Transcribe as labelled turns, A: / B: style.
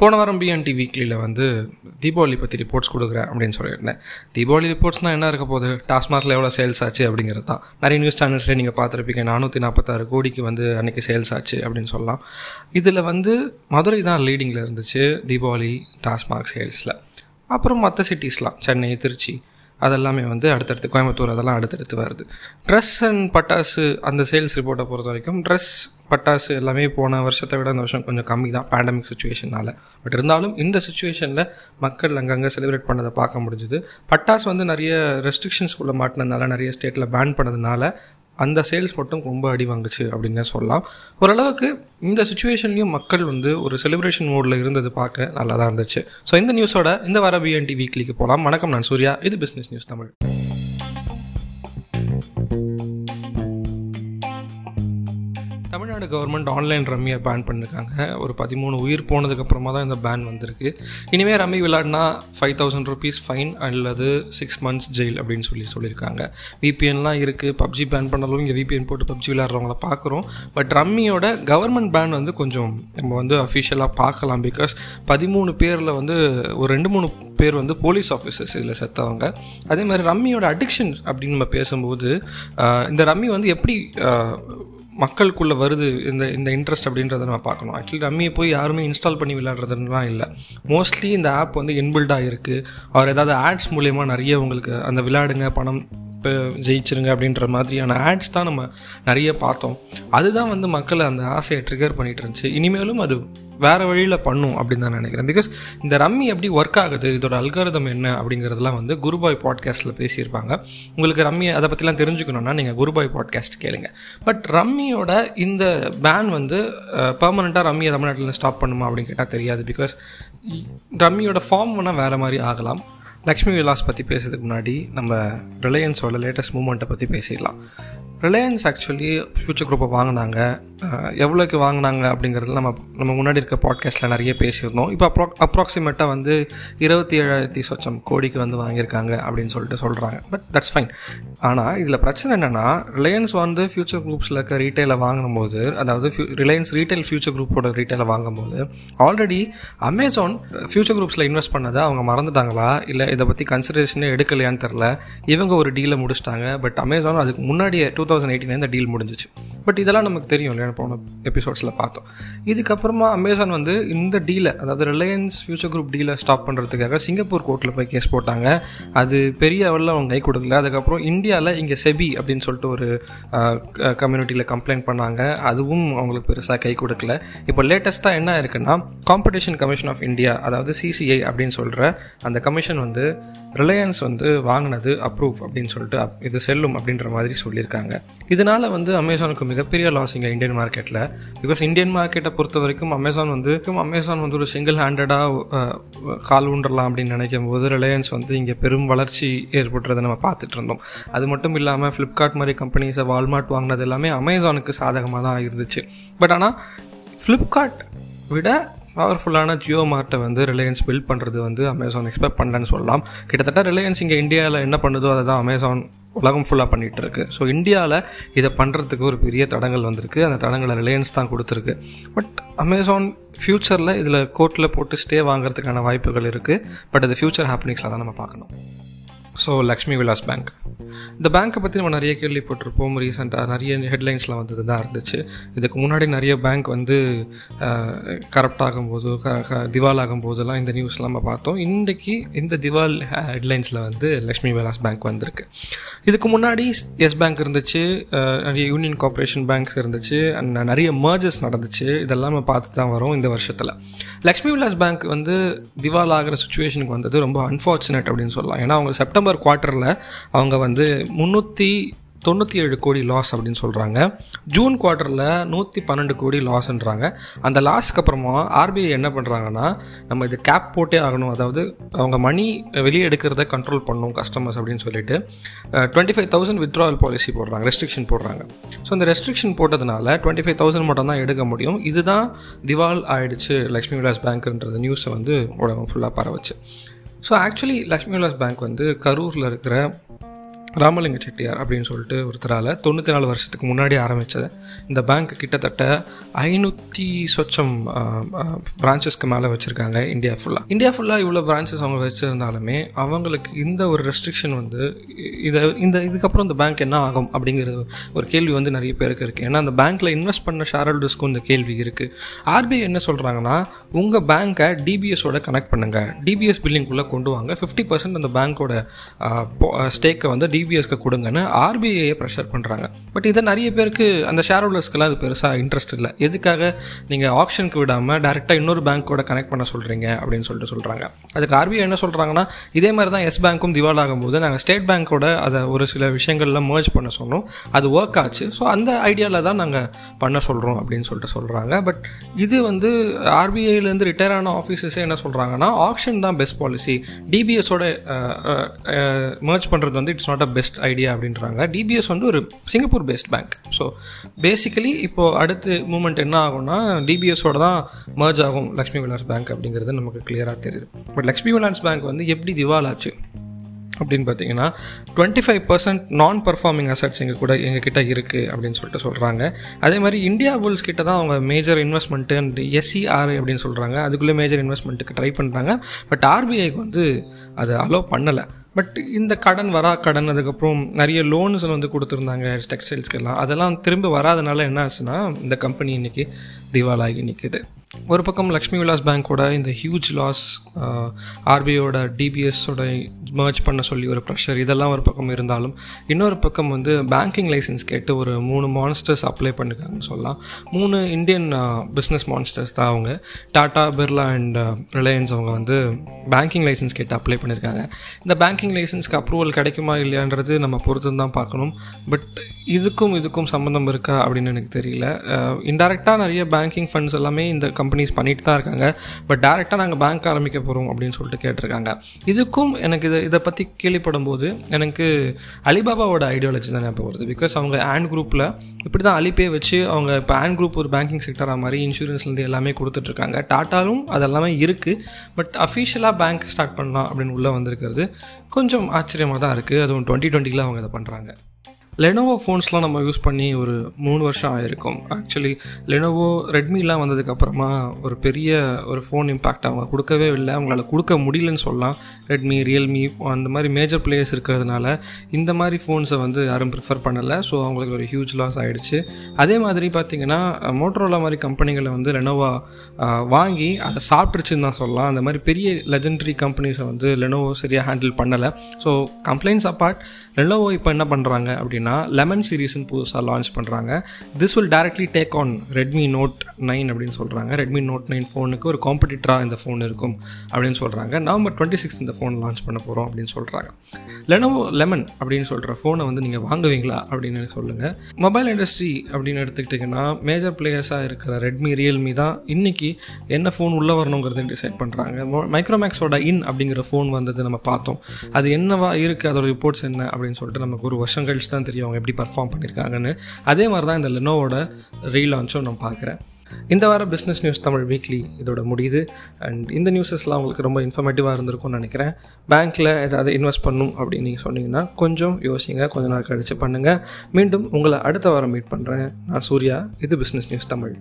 A: போன வாரம் பிஎன்டி வீக்லியில் வந்து தீபாவளி பற்றி ரிப்போர்ட்ஸ் கொடுக்குறேன் அப்படின்னு சொல்லியிருந்தேன். தீபாவளி ரிப்போர்ட்ஸ்னால் என்ன இருக்க போகுது? டாஸ்மார்க்கில் எவ்வளோ சேல்ஸ் ஆச்சு அப்படிங்கிறது தான். நிறைய நியூஸ் சேனல்ஸ்லேயே நீங்கள் பார்த்துருப்பீங்க நானூற்றி நாற்பத்தாறு கோடிக்கு வந்து அன்றைக்கி சேல்ஸ் ஆச்சு அப்படின்னு சொல்லலாம். இதில் வந்து மதுரை தான் லீடிங்கில் இருந்துச்சு தீபாவளி டாஸ்மார்க் சேல்ஸில் அப்புறம் மற்ற சிட்டிஸ்லாம் சென்னை திருச்சி. அதெல்லாமே வந்து அடுத்தடுத்து கோயம்புத்தூர் அதெல்லாம் அடுத்தடுத்து வருது. ட்ரெஸ் அண்ட் பட்டாசு அந்த சேல்ஸ் ரிப்போர்ட்டை பொறுத்த வரைக்கும் ட்ரெஸ் பட்டாசு எல்லாமே போன வருஷத்தை விட இந்த வருஷம் கொஞ்சம் கம்மி தான் பேண்டமிக் சுச்சுவேஷனால் பட் இருந்தாலும் இந்த சுச்சுவேஷனில் மக்கள் அங்கங்கே செலிப்ரேட் பண்ணதை பார்க்க முடிஞ்சுது. பட்டாசு வந்து நிறைய ரெஸ்ட்ரிக்ஷன்ஸ்குள்ளே மாட்டினதுனால நிறைய ஸ்டேட்டில் பேன் பண்ணதுனால அந்த சேல்ஸ் மட்டும் ரொம்ப அடி வாங்குச்சு அப்படின்னு சொல்லலாம். ஓரளவுக்கு இந்த சுச்சுவேஷன்லையும் மக்கள் வந்து ஒரு செலிப்ரேஷன் மோடில் இருந்தது பார்க்க நல்லா தான் இருந்துச்சு. ஸோ இந்த நியூஸோட இந்த வர பிஎன்டி வீக்லிக்கு போகலாம் வணக்கம் நான் சூர்யா. இது business news Tamil. Government online ரம்மியை ban பண்ணியிருக்காங்க ஒரு பதிமூணு உயிர் போனதுக்கப்புறமா தான் இந்த பேன் வந்திருக்கு. இனிமேல் ரம்மி விளாடினா ஃபைவ் தௌசண்ட் ருபீஸ் ஃபைன் அல்லது சிக்ஸ் மந்த்ஸ் ஜெயில் அப்படின்னு சொல்லி சொல்லியிருக்காங்க. விபிஎன்லாம் இருக்குது பப்ஜி பேன் பண்ணாலும் இங்கே விபிஎன் போட்டு பப்ஜி விளையாடுறவங்கள பார்க்குறோம். பட் ரம்மியோட கவர்மெண்ட் பேன் வந்து கொஞ்சம் நம்ம வந்து அஃபிஷியலாக பார்க்கலாம். பிகாஸ் பதிமூணு பேரில் வந்து ஒரு ரெண்டு மூணு பேர் வந்து போலீஸ் ஆஃபீஸர்ஸ் இதில் செத்தவங்க. அதே மாதிரி ரம்மியோட அடிக்ஷன் அப்படின்னு நம்ம பேசும்போது இந்த ரம்மி வந்து எப்படி மக்களுக்குள்ளே வருது இந்த இந்த இன்ட்ரெஸ்ட் அப்படின்றத நம்ம பார்க்கணும். ஆக்சுவலி ரம்மியை போய் யாருமே இன்ஸ்டால் பண்ணி விளையாடுறதுலாம் இல்லை. மோஸ்ட்லி இந்த ஆப் வந்து இன்பில்டாக இருக்குது அவர் ஏதாவது ஆட்ஸ் மூலயமா நிறைய உங்களுக்கு அந்த விளையாடுங்க பணம் இப்போ ஜெயிச்சிருங்க அப்படின்ற மாதிரியான ஆட்ஸ் தான் நம்ம நிறைய பார்த்தோம். அதுதான் வந்து மக்களை அந்த ஆசையை ட்ரிகர் பண்ணிட்டு இருந்துச்சு. இனிமேலும் அது வேறு வழியில் பண்ணும் அப்படின்னு தான் நினைக்கிறேன். பிகாஸ் இந்த ரம்மி எப்படி ஒர்க் ஆகுது இதோட அல்காரதம் என்ன அப்படிங்கிறதுலாம் வந்து குருபாய் பாட்காஸ்ட்டில் பேசியிருப்பாங்க. உங்களுக்கு ரம்மி அதை பற்றிலாம் தெரிஞ்சுக்கணுன்னா நீங்கள் குருபாய் பாட்காஸ்ட் கேளுங்க. பட் ரம்மியோட இந்த பேன் வந்து பர்மனெண்ட்டாக ரம்மியை தமிழ்நாட்டில் ஸ்டாப் பண்ணுமா அப்படின்னு கேட்டால் தெரியாது. பிகாஸ் ரம்மியோட ஃபார்ம் வேணால் வேறு மாதிரி ஆகலாம். லக்ஷ்மி விலாஸ் பற்றி பேசுறதுக்கு முன்னாடி நம்ம ரிலையன்ஸோட லேட்டஸ்ட் மூமெண்ட்டை பற்றி பேசிடலாம். ரிலையன்ஸ் ஆக்சுவலி ஃபியூச்சர் குரூப்பை வாங்கினாங்க. எவ்வளோக்கு வாங்கினாங்க அப்படிங்கிறது நம்ம நம்ம முன்னாடி இருக்க பாட்காஸ்ட்டில் நிறைய பேசியிருந்தோம். இப்போ அப்ரா அப்ராக்சிமேட்டாக வந்து இருபத்தி ஏழாயிரத்தி சொச்சம் கோடிக்கு வந்து வாங்கியிருக்காங்க அப்படின்னு சொல்லிட்டு சொல்கிறாங்க பட் தட்ஸ் ஃபைன் ஆனால் இதில் பிரச்சனை என்னென்னா ரிலையன்ஸ் வந்து ஃபியூச்சர் குரூப்ஸில் இருக்க ரீட்டைலை வாங்கும்போது அதாவது ஃபியூ ரிலையன்ஸ் ரீட்டைல் ஃபியூச்சர் குரூப்போட ரீட்டைலை வாங்கும்போது ஆல்ரெடி அமேசான் ஃபியூச்சர் குரூப்ஸில் இன்வெஸ்ட் பண்ணதை அவங்க மறந்துட்டாங்களா? இல்லை இதை பற்றி கன்சிடரேஷனே எடுக்கலையான்னு தெரில இவங்க ஒரு டீலை முடிச்சிட்டாங்க. பட் அமேசான் அதுக்கு முன்னாடியே டூ தௌசண்ட் எயிட்டீன் இந்த டீல் முடிஞ்சிச்சு. பட் இதெல்லாம் நமக்கு தெரியும் இல்லையா? போன எபிசோட்ஸில் பார்த்தோம். இதுக்கப்புறமா அமேசான் வந்து இந்த டீலை அதாவது ரிலையன்ஸ் ஃபியூச்சர் குரூப் டீலை ஸ்டாப் பண்ணுறதுக்காக சிங்கப்பூர் கோர்ட்டில் போய் கேஸ் போட்டாங்க. அது பெரிய அளவில் அவங்க கை கொடுக்கல. அதுக்கப்புறம் இந்தியாவில் இங்கே செபி அப்படின்னு சொல்லிட்டு ஒரு கம்யூனிட்டியில் கம்ப்ளைண்ட் பண்ணாங்க. அதுவும் அவங்களுக்கு பெருசாக கை கொடுக்கல. இப்போ லேட்டஸ்ட்டாக என்ன இருக்குன்னா காம்படிஷன் கமிஷன் ஆஃப் இந்தியா அதாவது சிசிஐ அப்படின்னு சொல்கிற அந்த கமிஷன் வந்து ரிலையன்ஸ் வந்து வாங்கினது அப்ரூவ் அப்படின்னு சொல்லிட்டு இது செல்லும் அப்படின்ற மாதிரி சொல்லியிருக்காங்க. இதனால் வந்து அமேசானுக்கு மிகப்பெரிய லாஸ் இங்கே இந்தியன் மார்க்கெட்டில் பிகாஸ் இந்தியன் மார்க்கெட்டை பொறுத்த வரைக்கும் அமேசான் வந்து அமேசான் வந்து ஒரு சிங்கிள் ஹேண்டடாக கால் ஊன்றலாம் அப்படின்னு நினைக்கும் போது ரிலையன்ஸ் வந்து இங்கே பெரும் வளர்ச்சி ஏற்படுறதை நம்ம பார்த்துட்டு இருந்தோம். அது மட்டும் இல்லாமல் ஃப்ளிப்கார்ட் மாதிரி கம்பெனிஸை வால்மார்ட் வாங்கினது எல்லாமே அமேசானுக்கு சாதகமாக தான் இருந்துச்சு. பட் ஆனால் ஃப்ளிப்கார்ட் விட பவர்ஃபுல்லான ஜியோ மார்ட்டை வந்து ரிலையன்ஸ் பில்ட் பண்ணுறது வந்து அமேசான் எக்ஸ்பெக்ட் பண்ணலன்னு சொல்லலாம். கிட்டத்தட்ட ரிலையன்ஸ் இங்கே இந்தியாவில் என்ன பண்ணுதோ அதை தான் அமேசான் உலகம் ஃபுல்லாக பண்ணிகிட்டு இருக்கு ஸோ இந்தியாவில் இதை பண்ணுறதுக்கு ஒரு பெரிய தடங்கள் வந்திருக்கு. அந்த தடங்களை ரிலையன்ஸ் தான் கொடுத்துருக்கு. பட் அமேசான் ஃப்யூச்சரில் இதில் கோர்ட்டில் போட்டு ஸ்டே வாங்குறதுக்கான வாய்ப்புகள் இருக்குது பட் அது ஃப்யூச்சர் ஹாப்பனிங்ஸில் தான் நம்ம பார்க்கணும். ஸோ லக்ஷ்மி விலாஸ் பேங்க் இந்த பேங்க்கை பற்றி நம்ம நிறைய கேள்விப்பட்டிருப்போம் ரீசெண்டாக நிறைய ஹெட்லைன்ஸில் வந்தது தான் இருந்துச்சு. இதுக்கு முன்னாடி நிறைய பேங்க் வந்து கரப்ட் ஆகும்போது க திவால் ஆகும்போதெல்லாம் இந்த நியூஸ்லாம் நம்ம பார்த்தோம். இன்றைக்கி இந்த திவால் ஹெட்லைன்ஸில் வந்து லக்ஷ்மி விலாஸ் பேங்க் வந்திருக்கு. இதுக்கு முன்னாடி எஸ் பேங்க் இருந்துச்சு நிறைய யூனியன் கார்பரேஷன் பேங்க்ஸ் இருந்துச்சு அண்ட் நிறைய மர்ஜஸ் நடந்துச்சு. இதெல்லாம் நம்ம பார்த்து தான் வரும் இந்த வருஷத்தில். லக்ஷ்மி விலாஸ் பேங்க் வந்து திவால் ஆகிற சுச்சுவேஷனுக்கு வந்தது ரொம்ப அன்ஃபார்ச்சுனேட் அப்படின்னு சொல்லலாம். ஏன்னா அவங்க செப்டம்பர் குவார்ட்டரில் அவங்க வந்து முந்நூற்றி தொண்ணூற்றி ஏழு கோடி லாஸ் அப்படின்னு சொல்கிறாங்க ஜூன் குவார்ட்டரில் நூற்றி பன்னெண்டு கோடி லாஸ்ன்றாங்க அந்த லாஸ்க்கு அப்புறமா ஆர்பிஐ என்ன பண்ணுறாங்கன்னா நம்ம இது கேப் போட்டே ஆகணும். அதாவது அவங்க மணி வெளியே எடுக்கிறத கண்ட்ரோல் பண்ணணும் கஸ்டமர்ஸ் அப்படின்னு சொல்லிட்டு twenty five thousand withdrawal policy போடுறாங்க ரெஸ்ட்ரிக்ஷன் போடுறாங்க. ஸோ அந்த ரெஸ்ட்ரிக்ஷன் போட்டதுனால டுவெண்ட்டி ஃபைவ் தௌசண்ட் மட்டும் தான் எடுக்க முடியும். இதுதான் திவால் ஆயிடுச்சு லக்ஷ்மி விலாஸ் பேங்க்ன்றது நியூஸை வந்து உலகம் ஃபுல்லாக பரவச்சு. So actually Lakshmi Vilas bank வந்து கரூரில் இருக்கிற ராமலிங்க செட்டியார் அப்படின்னு சொல்லிட்டு ஒருத்தரால் தொண்ணூற்றி நாலு வருஷத்துக்கு முன்னாடி ஆரம்பித்தது இந்த பேங்க் கிட்டத்தட்ட ஐநூற்றி சொச்சம் பிரான்ச்சஸ்க்கு மேலே வச்சுருக்காங்க இந்தியா ஃபுல்லாக இந்தியா ஃபுல்லாக இவ்வளோ பிரான்ச்சஸ் அவங்க வச்சுருந்தாலுமே அவங்களுக்கு இந்த ஒரு ரெஸ்ட்ரிக்ஷன் வந்து இதை இந்த இதுக்கப்புறம் இந்த பேங்க் என்ன ஆகும் அப்படிங்கிற ஒரு கேள்வி வந்து நிறைய பேருக்கு இருக்குது ஏன்னா அந்த பேங்க்கில் இன்வெஸ்ட் பண்ண ஷேர் ஹோல்டர்ஸ்க்கும் இந்த கேள்வி இருக்குது ஆர்பிஐ என்ன சொல்கிறாங்கன்னா உங்கள் பேங்க்கை டிபிஎஸோட கனெக்ட் பண்ணுங்கள் டிபிஎஸ் பில்லிங்குள்ளே கொண்டு வாங்க. ஃபிஃப்டி பர்சன்ட் அந்த பேங்க்கோட ஸ்டேக்கை வந்து டிபிஎஸ்க்கு கொடுங்கன்னு ஆர்பிஐயை ப்ரெஷர் பண்ணுறாங்க பட் இதை நிறைய பேருக்கு அந்த ஷேர் ஹோல்டர்ஸ்க்கெல்லாம் அது பெருசாக இன்ட்ரெஸ்ட் இல்லை. எதுக்காக நீங்கள் ஆப்ஷனுக்கு விடாமல் டேரெக்டாக இன்னொரு பேங்க்கோட கனெக்ட் பண்ண சொல்கிறீங்க அப்படின்னு சொல்லிட்டு சொல்கிறாங்க அதுக்கு ஆர்பிஐ என்ன சொல்கிறாங்கன்னா இதே மாதிரி தான் எஸ் பேங்க்கும் திவால் ஆகும்போது நாங்கள் ஸ்டேட் பேங்க்கோட அதை ஒரு சில விஷயங்களில் மேர்ஜ் பண்ண சொன்னோம். அது ஒர்க் ஆச்சு. ஸோ அந்த ஐடியாவில் தான் நாங்கள் பண்ண சொல்கிறோம் அப்படின்னு சொல்லிட்டு சொல்கிறாங்க பட் இது வந்து ஆர்பிஐலேருந்து ரிட்டையர் ஆன ஆஃபீஸர்ஸே என்ன சொல்கிறாங்கன்னா ஆப்ஷன் தான் பெஸ்ட் பாலிசி டிபிஎஸோட மேர்ஜ் பண்ணுறது வந்து it's not a best idea அப்படின்றாங்க. டிபிஎஸ் வந்து ஒரு Singapore based bank so basically இப்போது அடுத்து மூமெண்ட் என்ன ஆகும்னா டிபிஎஸோட தான் மர்ஜ் ஆகும் லக்ஷ்மி விலாஸ் பேங்க் அப்படிங்கிறது நமக்கு கிளியராக தெரியுது. பட் லக்ஷ்மி விலாஸ் பேங்க் வந்து எப்படி திவால் ஆச்சு? அப்படின்னு பார்த்தீங்கன்னா twenty five percent non performing assets எங்கள் கூட எங்கள் கிட்ட இருக்குது அப்படின்னு சொல்லிட்டு சொல்கிறாங்க அதே மாதிரி இந்தியா புல்ஸ் கிட்ட தான் அவங்க மேஜர் இன்வெஸ்ட்மெண்ட்டு அண்ட் எஸ்சிஆர் அப்படின்னு சொல்கிறாங்க அதுக்குள்ளே மேஜர் இன்வெஸ்ட்மெண்ட்டுக்கு ட்ரை பண்ணுறாங்க பட் ஆர்பிஐக்கு வந்து அதை அலோவ் பண்ணலை. பட் இந்த கடன் வரா கடன் அதுக்கப்புறம் நிறைய லோன்ஸ் வந்து கொடுத்துருந்தாங்க டெக்ஸ்டைல்ஸ்க்கெல்லாம் அதெல்லாம் திரும்ப வராதனால என்ன ஆச்சுன்னா இந்த கம்பெனி இன்றைக்கி திவாலாகி நிற்குது ஒரு பக்கம் லக்ஷ்மி விலாஸ் பேங்க்கோட இந்த ஹியூஜ் லாஸ் ஆர்பிஐயோட டிபிஎஸோட மர்ஜ் பண்ண சொல்லி ஒரு ப்ரெஷர் இதெல்லாம் ஒரு பக்கம் இருந்தாலும் இன்னொரு பக்கம் வந்து பேங்கிங் லைசன்ஸ் கேட்டு ஒரு மூணு மான்ஸ்டர்ஸ் அப்ளை பண்ணிருக்காங்கன்னு சொல்லலாம். மூணு இந்தியன் பிஸ்னஸ் மான்ஸ்டர்ஸ் தான் அவங்க. டாடா பிர்லா அண்ட் ரிலையன்ஸ் அவங்க வந்து பேங்கிங் லைசன்ஸ் கேட்டு அப்ளை பண்ணியிருக்காங்க இந்த பேங்கிங் லைசன்ஸ்க்கு அப்ரூவல் கிடைக்குமா இல்லையான்றது நம்ம பொறுத்து தான் பார்க்கணும். பட் இதுக்கும் இதுக்கும் சம்மந்தம் இருக்கா அப்படின்னு எனக்கு தெரியல. இன்டெரக்டாக நிறைய பேங்கிங் ஃபண்ட்ஸ் எல்லாமே இந்த கம்பெனிஸ் பண்ணிட்டு தான் இருக்காங்க. பட் டேரெக்டாக நாங்கள் பேங்க் ஆரம்பிக்க போகிறோம் அப்படின்னு சொல்லிட்டு கேட்டிருக்காங்க. இதுக்கும் எனக்கு இதை இதை பற்றி கேள்விப்படும் போது எனக்கு அலிபாபாவோட ஐடியாலஜி தான் ஞாபகம் வருது. பிகாஸ் அவங்க ஆண்ட் குரூப்பில் இப்படி தான் அலிபே வச்சு அவங்க இப்போ ஆண்ட் குரூப் ஒரு பேங்கிங் செக்டராக மாதிரி இன்சூரன்ஸ்லேருந்து எல்லாமே கொடுத்துட்ருக்காங்க டாட்டாலும் அதெல்லாமே இருக்குது பட் அஃபிஷியலாக பேங்க் ஸ்டார்ட் பண்ணலாம் அப்படின்னு உள்ளே வந்திருக்கிறது கொஞ்சம் ஆச்சரியமாக தான் இருக்குது அதுவும் டுவெண்ட்டி டுவெண்ட்டியில் அவங்க இதை பண்ணுறாங்க லெனோவோ ஃபோன்ஸ்லாம் நம்ம யூஸ் பண்ணி ஒரு மூணு வருஷம் ஆயிருக்கும். ஆக்சுவலி லெனோவோ ரெட்மிலாம் வந்ததுக்கப்புறமா ஒரு பெரிய ஒரு ஃபோன் இம்பேக்ட் அவங்க கொடுக்கவே இல்லை. அவங்களால கொடுக்க முடியலன்னு சொல்லலாம். ரெட்மி ரியல்மி அந்த மாதிரி மேஜர் பிளேயர்ஸ் இருக்கிறதுனால இந்த மாதிரி ஃபோன்ஸை வந்து யாரும் ப்ரிஃபர் பண்ணலை. ஸோ அவங்களுக்கு ஒரு ஹியூஜ் லாஸ் ஆகிடுச்சு அதே மாதிரி பார்த்திங்கன்னா மோட்டரோலா மாதிரி கம்பெனிகளை வந்து லெனோவா வாங்கி அதை சாப்பிட்ருச்சுன்னு தான் சொல்லலாம். அந்த மாதிரி பெரிய லெஜண்டரி கம்பெனிஸை வந்து லெனோவோ சரியாக ஹேண்டில் பண்ணலை. ஸோ கம்ப்ளைண்ட்ஸ் அப்பார்ட் லெனோவோ இப்போ என்ன பண்ணுறாங்க அப்படின்னா லெமன் சீரீஸ்னு புதுசாக லான்ச் பண்ணுறாங்க this will directly take on Redmi Note nine அப்படின்னு சொல்கிறாங்க ரெட்மி நோட் நைன் ஃபோனுக்கு ஒரு காம்படிட்டராக இந்த ஃபோன் இருக்கும் அப்படின்னு சொல்கிறாங்க நவம்பர் டுவெண்ட்டி சிக்ஸ் இந்த ஃபோன் லான்ச் பண்ண போகிறோம் அப்படின்னு சொல்கிறாங்க லெனோவோ லெமன் அப்படின்னு சொல்கிற ஃபோனை வந்து நீங்கள் வாங்குவீங்களா அப்படின்னு சொல்லுங்கள் மொபைல் இண்டஸ்ட்ரி அப்படின்னு எடுத்துக்கிட்டிங்கன்னா மேஜர் பிளேயர்ஸாக இருக்கிற ரெட்மி ரியல்மி தான் இன்றைக்கி என்ன ஃபோன் உள்ளே வரணுங்கிறத டிசைட் பண்ணுறாங்க மைக்ரோமேக்ஸோட இன் அப்படிங்கிற ஃபோன் வந்தது நம்ம பார்த்தோம். அது என்னவா இருக்குது அதோட ரிப்போர்ட்ஸ் என்ன? அப்படின்னு சொல்லிட்டு நமக்கு ஒரு வருஷம் கழிச்சு தான் தெரியும். அவங்க எப்படி பர்ஃபார்ம் பண்ணியிருக்காங்கன்னு அதே மாதிரி தான் இந்த லெனோவோட ரீலான்ச்சும் நான் பார்க்குறேன். இந்த வாரம் பிஸ்னஸ் நியூஸ் தமிழ் வீக்லி இதோட முடியுது. அண்ட் இந்த நியூஸஸ்லாம் உங்களுக்கு ரொம்ப இன்ஃபர்மேட்டிவாக இருந்திருக்கும்னு நினைக்கிறேன். பேங்க்கில் ஏதாவது இன்வெஸ்ட் பண்ணும் அப்படின்னு நீங்கள் சொன்னீங்கன்னா கொஞ்சம் யோசிங்க. கொஞ்ச நாள் கழிச்சு பண்ணுங்கள் மீண்டும் உங்களை அடுத்த வாரம் மீட் பண்ணுறேன் நான் சூர்யா. இது பிஸ்னஸ் நியூஸ் தமிழ்.